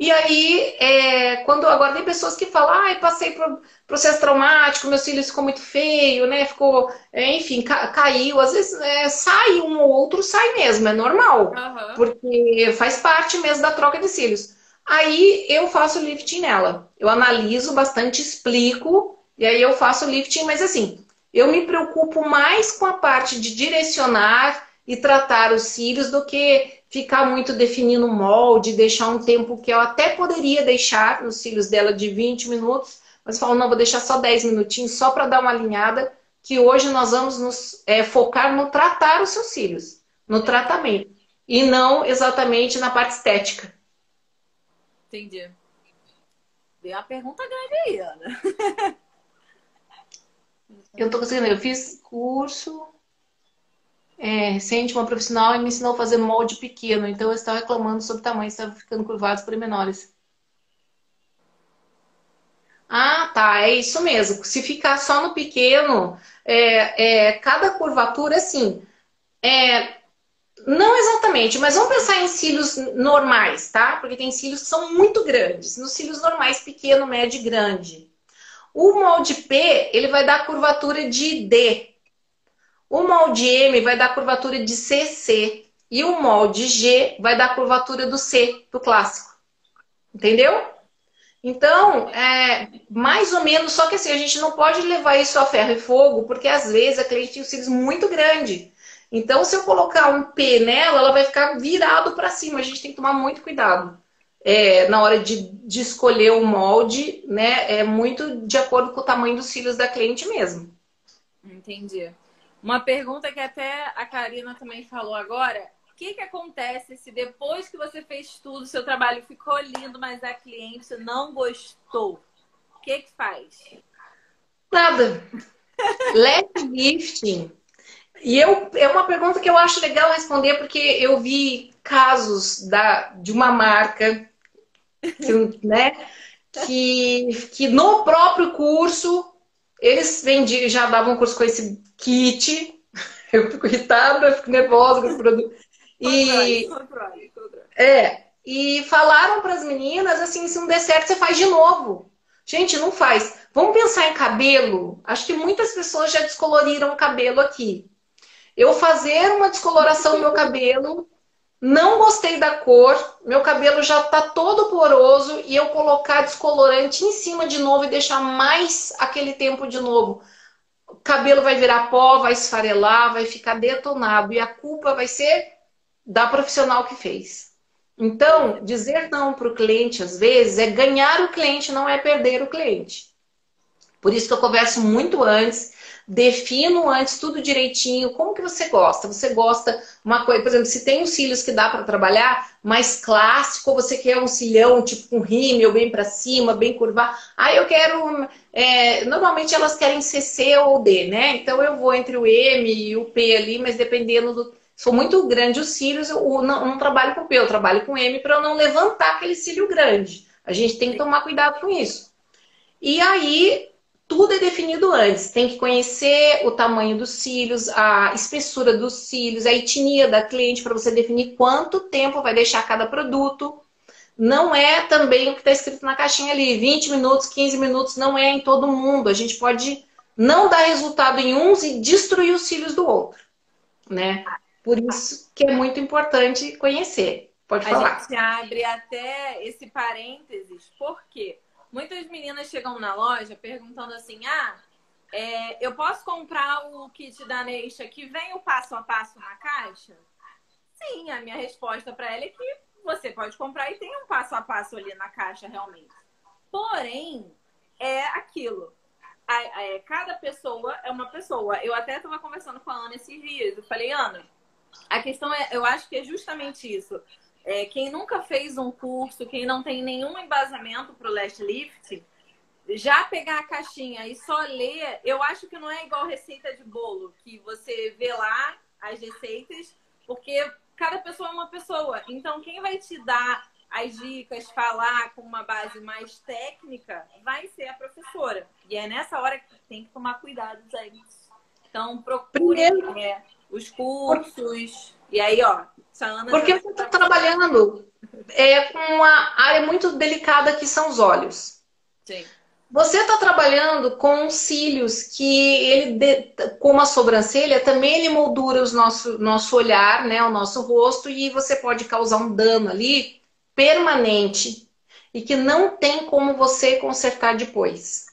E aí, é, quando agora tem pessoas que falam, ah, passei por processo traumático, meu cílio ficou muito feio, né? Ficou, é, enfim, ca caiu. Às vezes é, sai um ou outro, sai mesmo, é normal. Uhum. Porque faz parte mesmo da troca de cílios. Aí eu faço lifting nela. Eu analiso bastante, explico, e aí eu faço lifting, mas assim, eu me preocupo mais com a parte de direcionar e tratar os cílios do que ficar muito definindo o molde, deixar um tempo que eu até poderia deixar nos cílios dela de 20 minutos, mas falo, não, vou deixar só 10 minutinhos só para dar uma alinhada, que hoje nós vamos nos é, focar no tratar os seus cílios, no tratamento, e não exatamente na parte estética. Entendi. Deu uma pergunta grande aí, Ana. eu não tô conseguindo, eu fiz curso é, recente, uma profissional, e me ensinou a fazer molde pequeno. Então eu estava reclamando sobre tamanho, estava ficando curvados por menores. Ah, tá, é isso mesmo. Se ficar só no pequeno, é, é, cada curvatura, assim, é, não exatamente, mas vamos pensar em cílios normais, tá? Porque tem cílios que são muito grandes. Nos cílios normais, pequeno, médio e grande. O molde P, ele vai dar curvatura de D, o molde M vai dar curvatura de CC e o molde G vai dar curvatura do C, do clássico. Entendeu? Então, é mais ou menos, só que assim, a gente não pode levar isso a ferro e fogo, porque às vezes a cliente tem os cílios muito grande. Então, se eu colocar um P nela, ela vai ficar virado para cima. A gente tem que tomar muito cuidado. É, na hora de, de escolher o molde, né? É muito de acordo com o tamanho dos cílios da cliente mesmo. Entendi. Uma pergunta que até a Karina também falou agora. O que, que acontece se depois que você fez tudo, seu trabalho ficou lindo, mas a cliente não gostou? O que que faz? Nada. Leve lifting. E eu, é uma pergunta que eu acho legal responder, porque eu vi casos da, de uma marca que, né, que, que no próprio curso eles vendiam, já davam curso com esse kit. Eu fico irritada, eu fico nervosa com esse produto. E, é, e falaram para as meninas assim: se não der certo, você faz de novo. Gente, não faz. Vamos pensar em cabelo. Acho que muitas pessoas já descoloriram o cabelo aqui. Eu fazer uma descoloração no meu cabelo não gostei da cor, meu cabelo já tá todo poroso e eu colocar descolorante em cima de novo e deixar mais aquele tempo de novo. Cabelo vai virar pó, vai esfarelar, vai ficar detonado e a culpa vai ser da profissional que fez. Então, dizer não para o cliente às vezes é ganhar o cliente, não é perder o cliente. Por isso que eu converso muito antes defino antes tudo direitinho, como que você gosta? Você gosta uma coisa, por exemplo, se tem os cílios que dá para trabalhar mais clássico, você quer um cilhão tipo com rímel bem para cima, bem curvado. Ah, eu quero. É, normalmente elas querem CC ou D, né? Então eu vou entre o M e o P ali, mas dependendo do. Sou muito grande os cílios, eu não, não trabalho com P, eu trabalho com M para eu não levantar aquele cílio grande. A gente tem que tomar cuidado com isso. E aí, tudo é definido antes. Tem que conhecer o tamanho dos cílios, a espessura dos cílios, a etnia da cliente para você definir quanto tempo vai deixar cada produto. Não é também o que está escrito na caixinha ali, 20 minutos, 15 minutos, não é em todo mundo. A gente pode não dar resultado em uns e destruir os cílios do outro, né? Por isso que é muito importante conhecer. Pode falar. A gente abre até esse parênteses, porque muitas meninas chegam na loja perguntando assim: ah, é, eu posso comprar o kit da Neisha que vem o passo a passo na caixa? Sim, a minha resposta para ela é que você pode comprar e tem um passo a passo ali na caixa realmente. Porém, é aquilo. A, a, cada pessoa é uma pessoa. Eu até estava conversando com a Ana esses dias. Eu falei, Ana, a questão é, eu acho que é justamente isso. É, quem nunca fez um curso, quem não tem nenhum embasamento para o Last Lift, já pegar a caixinha e só ler, eu acho que não é igual receita de bolo, que você vê lá as receitas, porque cada pessoa é uma pessoa. Então, quem vai te dar as dicas, falar com uma base mais técnica, vai ser a professora. E é nessa hora que tem que tomar cuidado, gente. Então, procure é, os cursos. E aí, ó, Porque você está trabalhando é, com uma área muito delicada que são os olhos. Sim. Você está trabalhando com cílios que ele, como a sobrancelha, também ele moldura o nosso, nosso olhar, né, o nosso rosto, e você pode causar um dano ali permanente e que não tem como você consertar depois.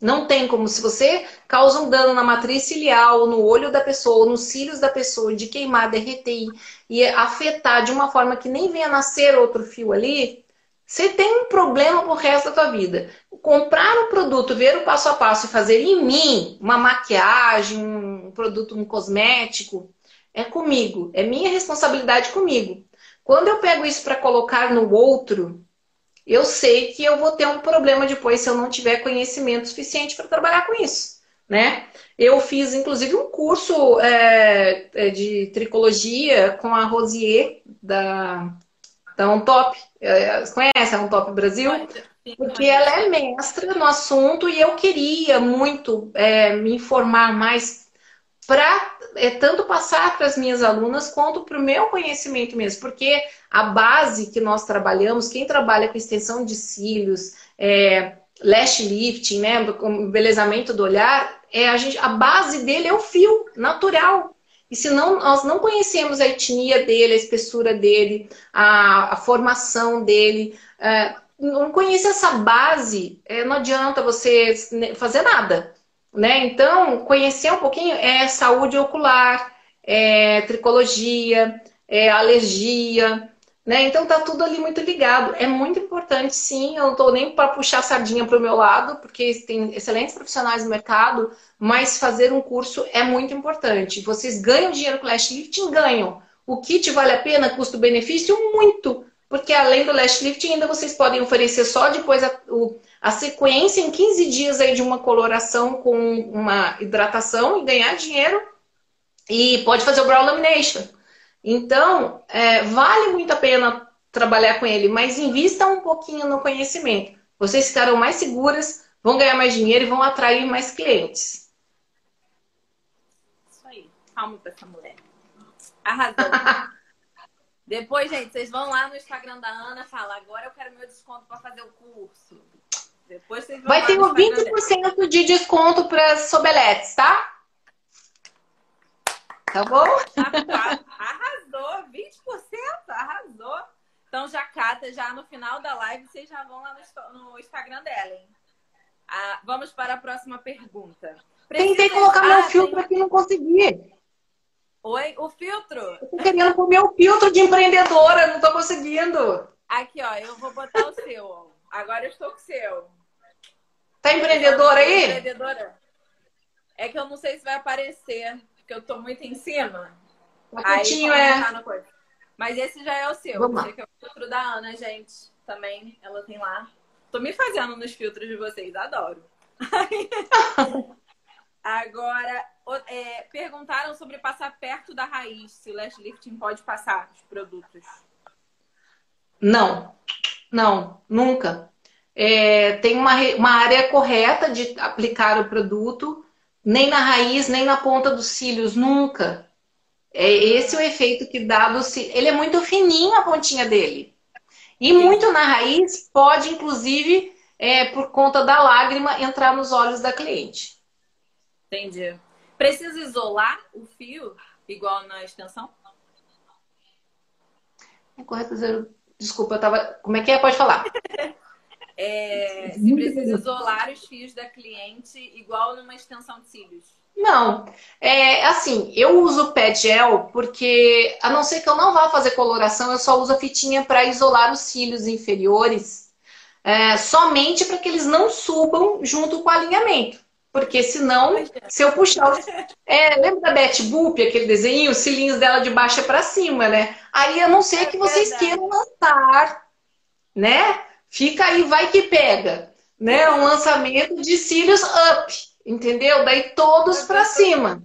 Não tem como, se você causa um dano na matriz ciliar, no olho da pessoa, ou nos cílios da pessoa, de queimar, derreter e afetar de uma forma que nem venha nascer outro fio ali, você tem um problema pro resto da tua vida. Comprar um produto, ver o passo a passo e fazer em mim uma maquiagem, um produto, um cosmético, é comigo. É minha responsabilidade comigo. Quando eu pego isso para colocar no outro, eu sei que eu vou ter um problema depois se eu não tiver conhecimento suficiente para trabalhar com isso. Né? Eu fiz, inclusive, um curso é, de tricologia com a Rosier da, da Ontop. É, conhece a Ontop Brasil? Porque ela é mestra no assunto e eu queria muito é, me informar mais para é, tanto passar para as minhas alunas quanto para o meu conhecimento mesmo, porque a base que nós trabalhamos, quem trabalha com extensão de cílios, é, lash lifting, né, embelezamento do olhar, é a, gente, a base dele é o fio natural. E se não, nós não conhecemos a etnia dele, a espessura dele, a, a formação dele, é, não conhece essa base, é, não adianta você fazer nada. Né? Então, conhecer um pouquinho é saúde ocular, é tricologia, é alergia, né? Então tá tudo ali muito ligado. É muito importante, sim. Eu não estou nem para puxar a sardinha para o meu lado, porque tem excelentes profissionais no mercado, mas fazer um curso é muito importante. Vocês ganham dinheiro com lash lifting? Ganham. O kit vale a pena, custo-benefício? Muito. Porque além do lash lifting, ainda vocês podem oferecer só depois a, o, a sequência em 15 dias aí de uma coloração com uma hidratação e ganhar dinheiro. E pode fazer o brow lamination. Então, é, vale muito a pena trabalhar com ele, mas invista um pouquinho no conhecimento. Vocês ficarão mais seguras, vão ganhar mais dinheiro e vão atrair mais clientes. Isso aí. Calma pra essa mulher. Arrasou. Depois, gente, vocês vão lá no Instagram da Ana falam, agora eu quero meu desconto para fazer o curso. Depois vocês vão Vai ter um 20% de desconto para sobeletes, tá? Tá bom? Arrasou, 20%, arrasou. Então já cata, já no final da live, vocês já vão lá no, Instagram dela, hein? Ah, vamos para a próxima pergunta. Precisa... Tentei colocar meu filtro aqui e não consegui. Oi, o filtro? Eu tô querendo pôr meu filtro de empreendedora, não tô conseguindo. Aqui, ó, eu vou botar o seu. Agora eu estou com o seu. Tá empreendedora aí? Empreendedora. É que eu não sei se vai aparecer porque eu tô muito em cima. Aí é. Mas esse já é o seu. Vamos Esse é o filtro da Ana, gente. Também ela tem lá. Tô me fazendo nos filtros de vocês, adoro. Agora, é, perguntaram sobre passar perto da raiz, se o lash lifting pode passar os produtos. Não, não, nunca. é, tem uma, uma área correta de aplicar o produto, nem na raiz, nem na ponta dos cílios, nunca. É esse o efeito que dá do cílio. Ele é muito fininho a pontinha dele. E muito na raiz pode, inclusive, é, por conta da lágrima, entrar nos olhos da cliente. Entendi. Precisa isolar o fio igual na extensão? É correto zero. Desculpa, eu tava. Como é que é? Pode falar. é, se precisa isolar os fios da cliente igual numa extensão de cílios. Não, é assim, eu uso pé gel porque, a não ser que eu não vá fazer coloração, eu só uso a fitinha para isolar os cílios inferiores, é, somente para que eles não subam junto com o alinhamento. Porque senão, se eu puxar. Os... É, lembra da Betty Boop, aquele desenho? Os cílios dela de baixo para cima, né? Aí a não ser é que vocês verdade. queiram lançar, né? Fica aí, vai que pega. Né? Um lançamento de cílios up, entendeu? Daí todos para cima.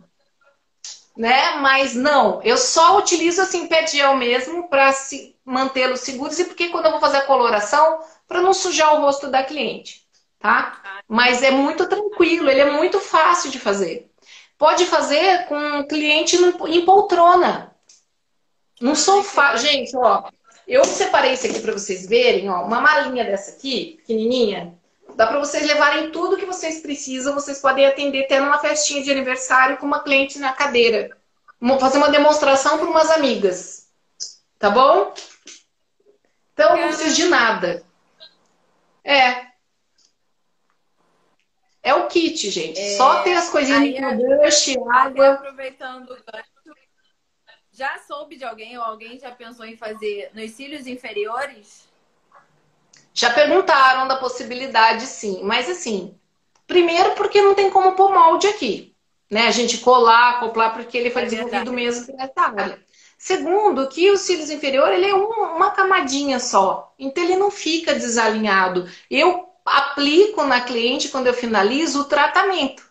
Né? Mas não, eu só utilizo assim pé de gel mesmo para se, mantê-los seguros e porque quando eu vou fazer a coloração, para não sujar o rosto da cliente tá? Mas é muito tranquilo, ele é muito fácil de fazer. Pode fazer com um cliente em poltrona. No sofá. Gente, ó, eu separei isso aqui para vocês verem, ó, uma malinha dessa aqui, pequenininha. Dá para vocês levarem tudo que vocês precisam. Vocês podem atender até numa festinha de aniversário com uma cliente na cadeira. Fazer uma demonstração para umas amigas. Tá bom? Então, não preciso de nada. É, é o kit, gente. É... Só ter as coisinhas no brush, água. Aproveitando o gancho, já soube de alguém ou alguém já pensou em fazer nos cílios inferiores? Já perguntaram da possibilidade, sim. Mas assim, primeiro porque não tem como pôr molde aqui. Né? A gente colar, acoplar, porque ele foi é desenvolvido mesmo nessa área. Segundo, que o cílios inferior ele é um, uma camadinha só. Então ele não fica desalinhado. Eu aplico na cliente quando eu finalizo o tratamento.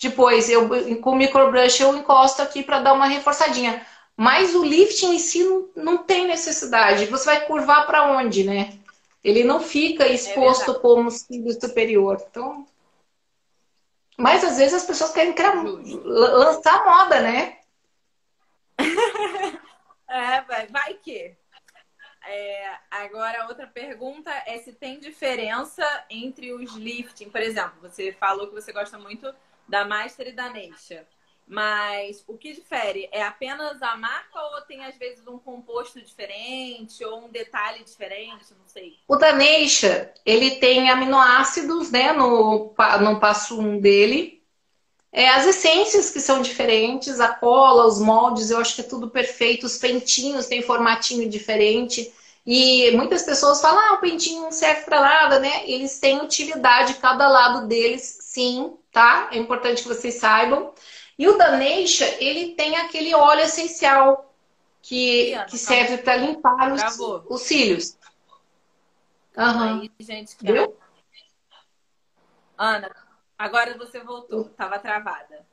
Depois, eu, com o microbrush, eu encosto aqui para dar uma reforçadinha. Mas o lifting em si não, não tem necessidade. Você vai curvar para onde, né? Ele não fica exposto é como cílio superior. Então. Mas às vezes as pessoas querem lançar moda, né? é, vai, vai que. É, agora, outra pergunta é se tem diferença entre os lifting. Por exemplo, você falou que você gosta muito da Master e da Neisha. Mas o que difere? É apenas a marca ou tem às vezes um composto diferente ou um detalhe diferente? Não sei. O da Neisha, ele tem aminoácidos né, no, no passo 1 um dele. É, as essências que são diferentes, a cola, os moldes, eu acho que é tudo perfeito. Os pentinhos têm formatinho diferente. E muitas pessoas falam, ah, o pentinho não serve para nada, né? Eles têm utilidade, cada lado deles, sim, tá? É importante que vocês saibam. E o da Neisha, ele tem aquele óleo essencial que, que serve para limpar os, os cílios. Uhum. Aí, gente, que Viu? Ana, agora você voltou, tava travada.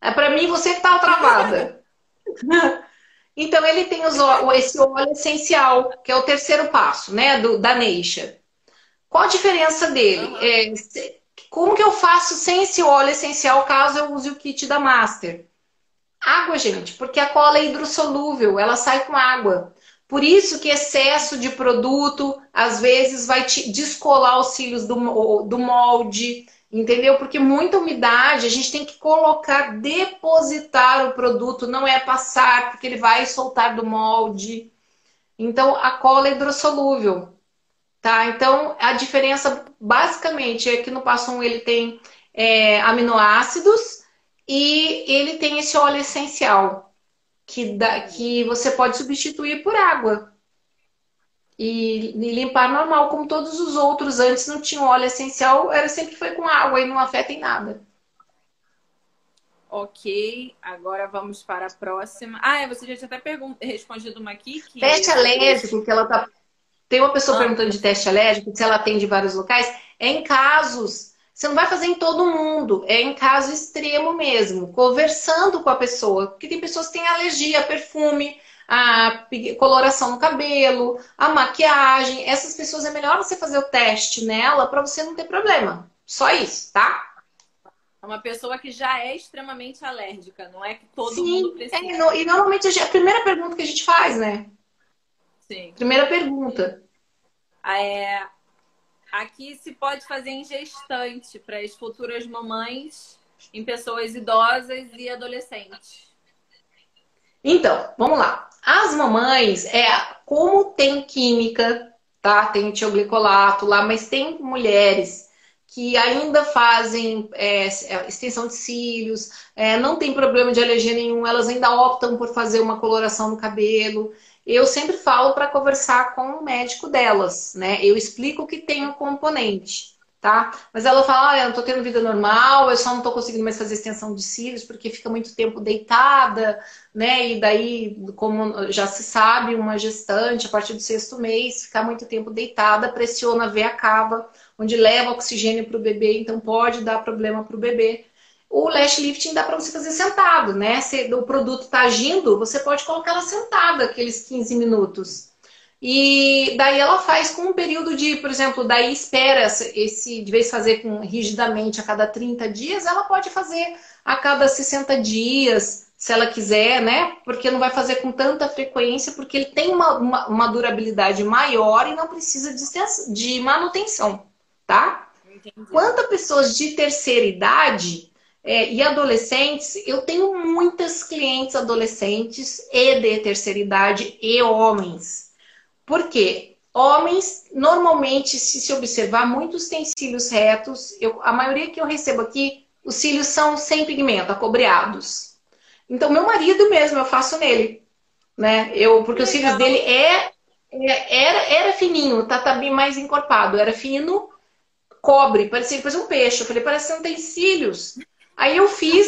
É para mim você que tava travada. Então, ele tem os, esse óleo essencial, que é o terceiro passo, né, do, da Neisha. Qual a diferença dele? Uhum. É, como que eu faço sem esse óleo essencial caso eu use o kit da Master? Água, gente, porque a cola é hidrossolúvel, ela sai com água. Por isso que excesso de produto, às vezes, vai te descolar os cílios do, do molde, Entendeu? Porque muita umidade, a gente tem que colocar, depositar o produto, não é passar, porque ele vai soltar do molde. Então, a cola é hidrossolúvel, tá? Então, a diferença, basicamente, é que no passo 1 ele tem é, aminoácidos e ele tem esse óleo essencial, que, dá, que você pode substituir por água e, e, limpar normal, como todos os outros. Antes não tinha óleo essencial, era sempre foi com água e não afeta em nada. Ok, agora vamos para a próxima. Ah, é, você já tinha até respondido uma aqui. Que... Teste alérgico, que ela tá. Tem uma pessoa ah. perguntando de teste alérgico, se ela tem de vários locais. É em casos. Você não vai fazer em todo mundo, é em caso extremo mesmo, conversando com a pessoa. Porque tem pessoas que têm alergia a perfume, a coloração no cabelo, a maquiagem. Essas pessoas é melhor você fazer o teste nela para você não ter problema. Só isso, tá? É uma pessoa que já é extremamente alérgica, não é que todo Sim, mundo precisa. É, e normalmente a, primeira pergunta que a gente faz, né? Sim. Primeira pergunta. É, aqui se pode fazer em gestante para as futuras mamães, em pessoas idosas e adolescentes. Então, vamos lá. As mamães, é como tem química, tá? Tem tioglicolato lá, mas tem mulheres que ainda fazem é, é, extensão de cílios, é, não tem problema de alergia nenhum, elas ainda optam por fazer uma coloração no cabelo. Eu sempre falo para conversar com o médico delas, né? Eu explico que tem o componente, tá? Mas ela fala, ah, eu não tô tendo vida normal, eu só não tô conseguindo mais fazer extensão de cílios porque fica muito tempo deitada, né? E daí, como já se sabe, uma gestante, a partir do sexto mês, ficar muito tempo deitada, pressiona a veia cava onde leva oxigênio para o bebê, então pode dar problema para o bebê. O lash lifting dá para você fazer sentado, né? Se o produto está agindo, você pode colocar ela sentada aqueles 15 minutos. E daí ela faz com um período de, por exemplo, daí espera esse, de vez fazer com, rigidamente a cada 30 dias, ela pode fazer a cada 60 dias, se ela quiser, né? Porque não vai fazer com tanta frequência, porque ele tem uma, uma, uma durabilidade maior e não precisa de, de manutenção tá? Entendi. Quanto a pessoas de terceira idade é, e adolescentes, eu tenho muitas clientes adolescentes e de terceira idade e homens. Por quê? Homens, normalmente, se se observar, muitos têm cílios retos. Eu, a maioria que eu recebo aqui, os cílios são sem pigmento, acobreados. Então, meu marido mesmo, eu faço nele. Né? Eu, porque os cílios dele é, é, era, era fininho, tá, tá bem mais encorpado. Era fino, cobre, parecia depois um peixe. Eu falei, parece que não tem cílios. Aí eu fiz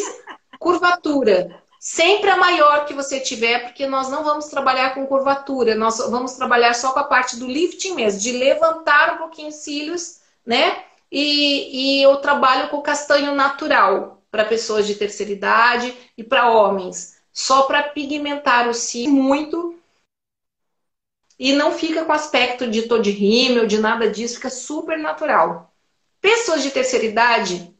curvatura. Sempre a maior que você tiver, porque nós não vamos trabalhar com curvatura, nós vamos trabalhar só com a parte do lifting mesmo, de levantar um pouquinho os cílios, né? E, e eu trabalho com castanho natural para pessoas de terceira idade e para homens, só para pigmentar o cílio muito e não fica com aspecto de tô de rímel, de nada disso, fica super natural. Pessoas de terceira idade,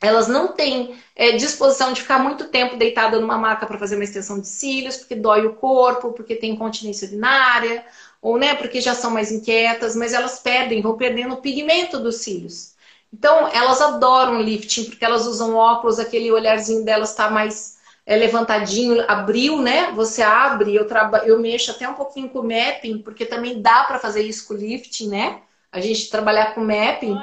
elas não têm é, disposição de ficar muito tempo deitada numa maca para fazer uma extensão de cílios, porque dói o corpo, porque tem incontinência urinária, ou né, porque já são mais inquietas, mas elas perdem, vão perdendo o pigmento dos cílios. Então, elas adoram lifting, porque elas usam óculos, aquele olharzinho delas está mais é, levantadinho, abriu, né? Você abre, eu, traba... eu mexo até um pouquinho com o mapping, porque também dá para fazer isso com lifting, né? A gente trabalhar com mapping.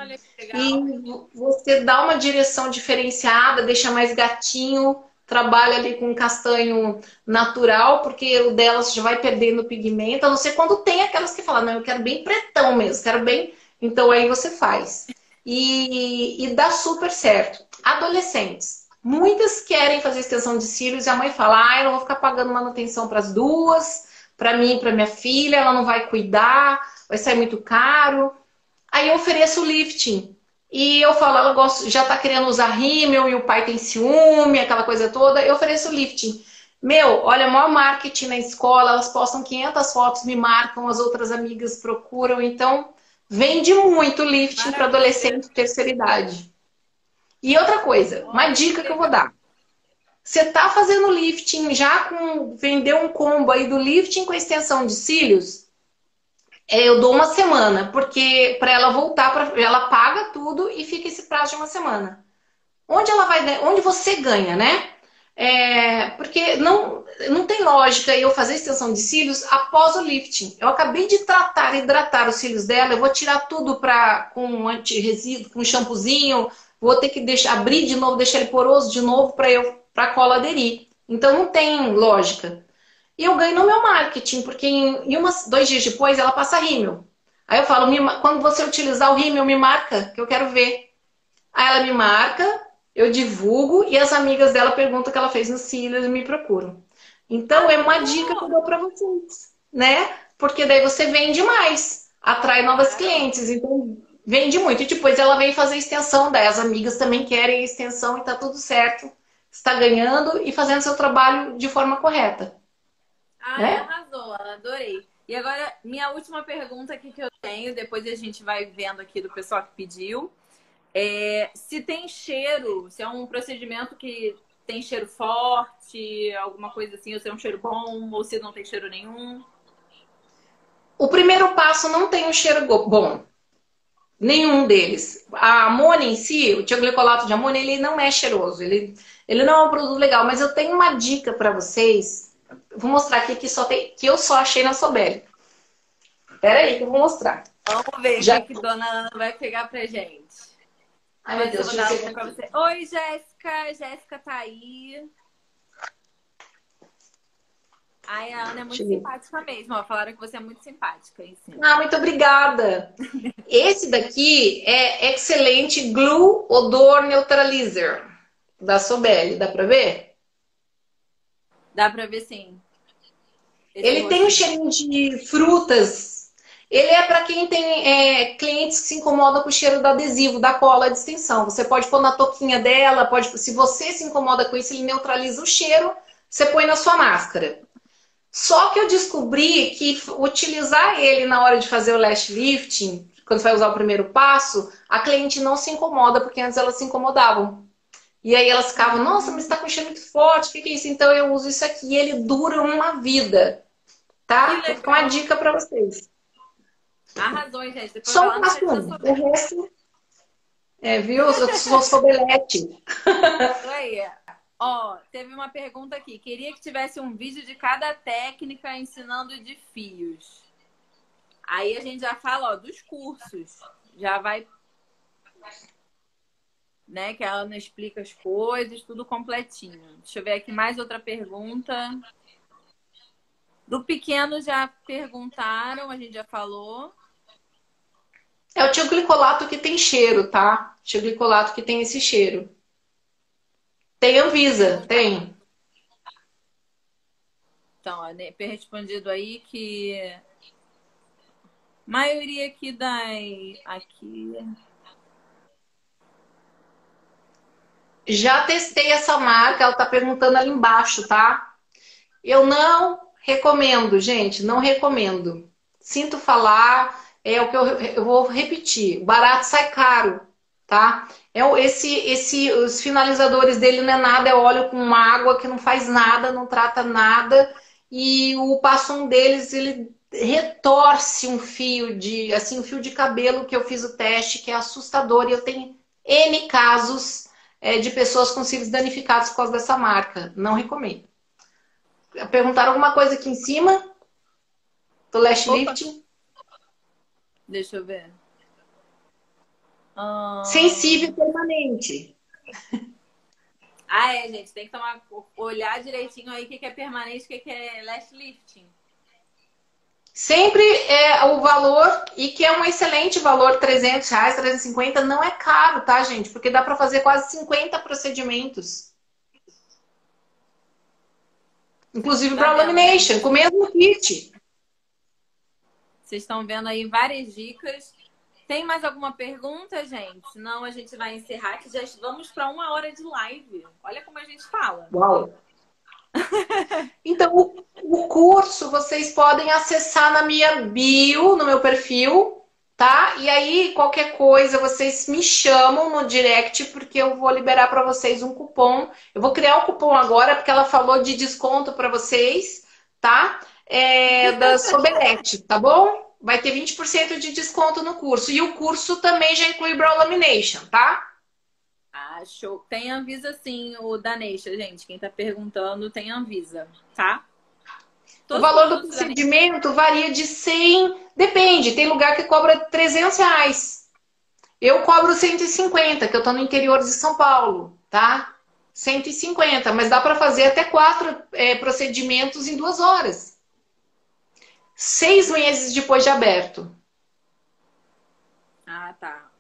E você dá uma direção diferenciada, deixa mais gatinho, trabalha ali com castanho natural, porque o delas já vai perdendo pigmento, a não ser quando tem aquelas que falam, não, eu quero bem pretão mesmo, quero bem. Então aí você faz. E, e dá super certo. Adolescentes. Muitas querem fazer extensão de cílios e a mãe fala, ah, eu não vou ficar pagando manutenção para as duas, para mim e para minha filha, ela não vai cuidar, vai sair muito caro. Aí eu ofereço lifting. E eu falo, ela gosta, já tá querendo usar rímel e o pai tem ciúme, aquela coisa toda. Eu ofereço lifting. Meu, olha, maior marketing na escola, elas postam 500 fotos, me marcam, as outras amigas procuram. Então, vende muito lifting para adolescente de terceira idade. E outra coisa, uma dica que eu vou dar. Você tá fazendo lifting já com. Vendeu um combo aí do lifting com extensão de cílios? É, eu dou uma semana, porque para ela voltar, pra, ela paga tudo e fica esse prazo de uma semana. Onde ela vai, onde você ganha, né? É, porque não, não tem lógica eu fazer extensão de cílios após o lifting. Eu acabei de tratar, hidratar os cílios dela, eu vou tirar tudo pra, com anti-resíduo, com shampoozinho, vou ter que deixar, abrir de novo, deixar ele poroso de novo para eu para a cola aderir. Então não tem lógica. E eu ganho no meu marketing, porque em, em umas, dois dias depois ela passa rímel. Aí eu falo, quando você utilizar o rímel, me marca, que eu quero ver. Aí ela me marca, eu divulgo e as amigas dela perguntam o que ela fez no cílios e me procuram. Então é uma dica que eu dou para vocês, né? Porque daí você vende mais, atrai novas clientes, então vende muito. E depois ela vem fazer extensão, daí as amigas também querem extensão e tá tudo certo. Está ganhando e fazendo seu trabalho de forma correta. Ah, é? arrasou, adorei. E agora, minha última pergunta aqui que eu tenho, depois a gente vai vendo aqui do pessoal que pediu. É, se tem cheiro, se é um procedimento que tem cheiro forte, alguma coisa assim, ou se é um cheiro bom, ou se não tem cheiro nenhum. O primeiro passo não tem um cheiro bom. Nenhum deles. A amônia em si, o tioglicolato de amônia, ele não é cheiroso. Ele, ele não é um produto legal. Mas eu tenho uma dica para vocês. Vou mostrar aqui que, só tem, que eu só achei na Sobel. Pera aí que eu vou mostrar. Vamos ver Já... o que a dona Ana vai pegar pra gente. Ai, meu Deus, deixa eu pra você. Oi, Jéssica. Jéssica tá aí. Ai, a Ana é muito simpática mesmo. Ó. Falaram que você é muito simpática. Sim. Ah, muito obrigada. Esse daqui é Excelente Glue Odor Neutralizer da Sobel. Dá pra ver? Dá pra ver sim. Esse Ele tem um cheirinho de frutas ele é para quem tem é, clientes que se incomodam com o cheiro do adesivo, da cola de extensão. Você pode pôr na toquinha dela, pode, se você se incomoda com isso, ele neutraliza o cheiro, você põe na sua máscara. Só que eu descobri que utilizar ele na hora de fazer o lash lifting, quando você vai usar o primeiro passo, a cliente não se incomoda, porque antes elas se incomodavam. E aí elas ficavam, nossa, mas está com cheiro muito forte, o que, que é isso? Então eu uso isso aqui e ele dura uma vida. Tá? Fica uma dica para vocês. Arrasou, gente. Depois Só um passo. O resto. É, viu? Eu sou sobelete. Aí. Ó, teve uma pergunta aqui. Queria que tivesse um vídeo de cada técnica ensinando de fios. Aí a gente já fala, ó, dos cursos. Já vai. Né, que a Ana explica as coisas, tudo completinho. Deixa eu ver aqui mais outra pergunta. Do pequeno já perguntaram, a gente já falou. É o tioglicolato que tem cheiro, tá? Tioglicolato que tem esse cheiro. Tem Anvisa, tem. Então, ó, respondido aí que maioria aqui das aqui já testei essa marca, ela tá perguntando ali embaixo, tá? Eu não recomendo, gente, não recomendo. Sinto falar, é o que eu, eu vou repetir. Barato sai caro, tá? É esse, esse, os finalizadores dele não é nada, é óleo com água que não faz nada, não trata nada. E o passo um deles, ele retorce um fio de, assim, um fio de cabelo que eu fiz o teste, que é assustador. E eu tenho N casos é, de pessoas com cílios danificados por causa dessa marca. Não recomendo. Perguntaram alguma coisa aqui em cima? Do lash Opa. lifting? Deixa eu ver. Sensível permanente. Ah, é, gente. Tem que tomar, olhar direitinho aí o que é permanente e o que é lash lifting. Sempre é o valor, e que é um excelente valor, 300 reais, 350, não é caro, tá, gente? Porque dá para fazer quase 50 procedimentos. Inclusive tá para lamination, com o mesmo kit. Vocês estão vendo aí várias dicas. Tem mais alguma pergunta, gente? Senão a gente vai encerrar, que já vamos para uma hora de live. Olha como a gente fala. Uau! Então, o, o curso vocês podem acessar na minha bio, no meu perfil, tá? E aí, qualquer coisa, vocês me chamam no direct, porque eu vou liberar para vocês um cupom. Eu vou criar um cupom agora, porque ela falou de desconto para vocês, tá? é, da Sobelete, tá bom? Vai ter 20% de desconto no curso. E o curso também já inclui Brow Lamination, tá? Show. Tem Anvisa sim, o da Nation, gente. Quem tá perguntando tem Anvisa, tá? Todos o valor do procedimento varia de 100, depende. Tem lugar que cobra 300 reais. Eu cobro 150, que eu tô no interior de São Paulo, tá? 150, mas dá para fazer até quatro é, procedimentos em duas horas seis meses depois de aberto.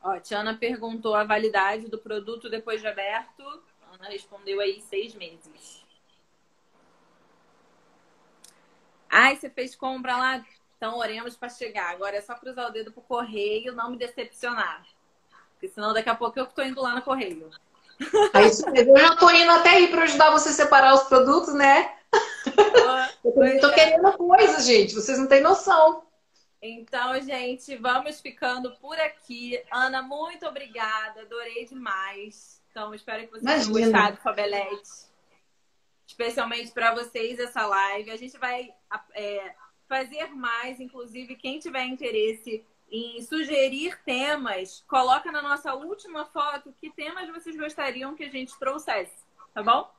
Ah. Ó, Tiana perguntou a validade do produto depois de aberto. Ana respondeu aí seis meses. Ai, você fez compra lá? Então oremos para chegar. Agora é só cruzar o dedo pro correio, não me decepcionar. Porque senão daqui a pouco eu tô indo lá no correio. É isso mesmo. Eu já tô indo até aí para ajudar você a separar os produtos, né? eu tô é. querendo coisas, gente. Vocês não têm noção. Então, gente, vamos ficando por aqui. Ana, muito obrigada. Adorei demais. Então, espero que vocês tenham gostado, Fabelete. Especialmente para vocês essa live. A gente vai é, fazer mais, inclusive, quem tiver interesse em sugerir temas, coloca na nossa última foto que temas vocês gostariam que a gente trouxesse, tá bom?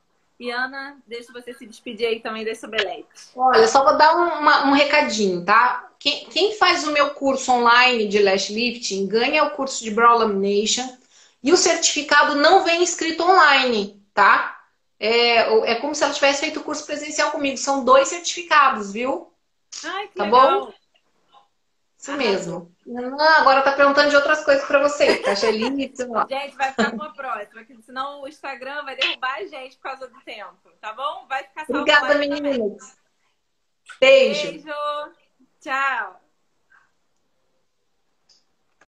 E Ana, deixa você se despedir aí também desse Sobelete. Olha, só vou dar um, um recadinho, tá? Quem, quem, faz o meu curso online de lash lifting ganha o curso de Brow Lamination e o certificado não vem escrito online, tá? É, é como se ela tivesse feito o curso presencial comigo. São dois certificados, viu? Ai, que tá legal. bom? Isso mesmo. Ah, agora tá perguntando de outras coisas para você. Cachelito. gente, vai ficar com a próxima, senão o Instagram vai derrubar a gente por causa do tempo, tá bom? Vai ficar salvo Obrigada, meninas. Beijo. Beijo. Tchau.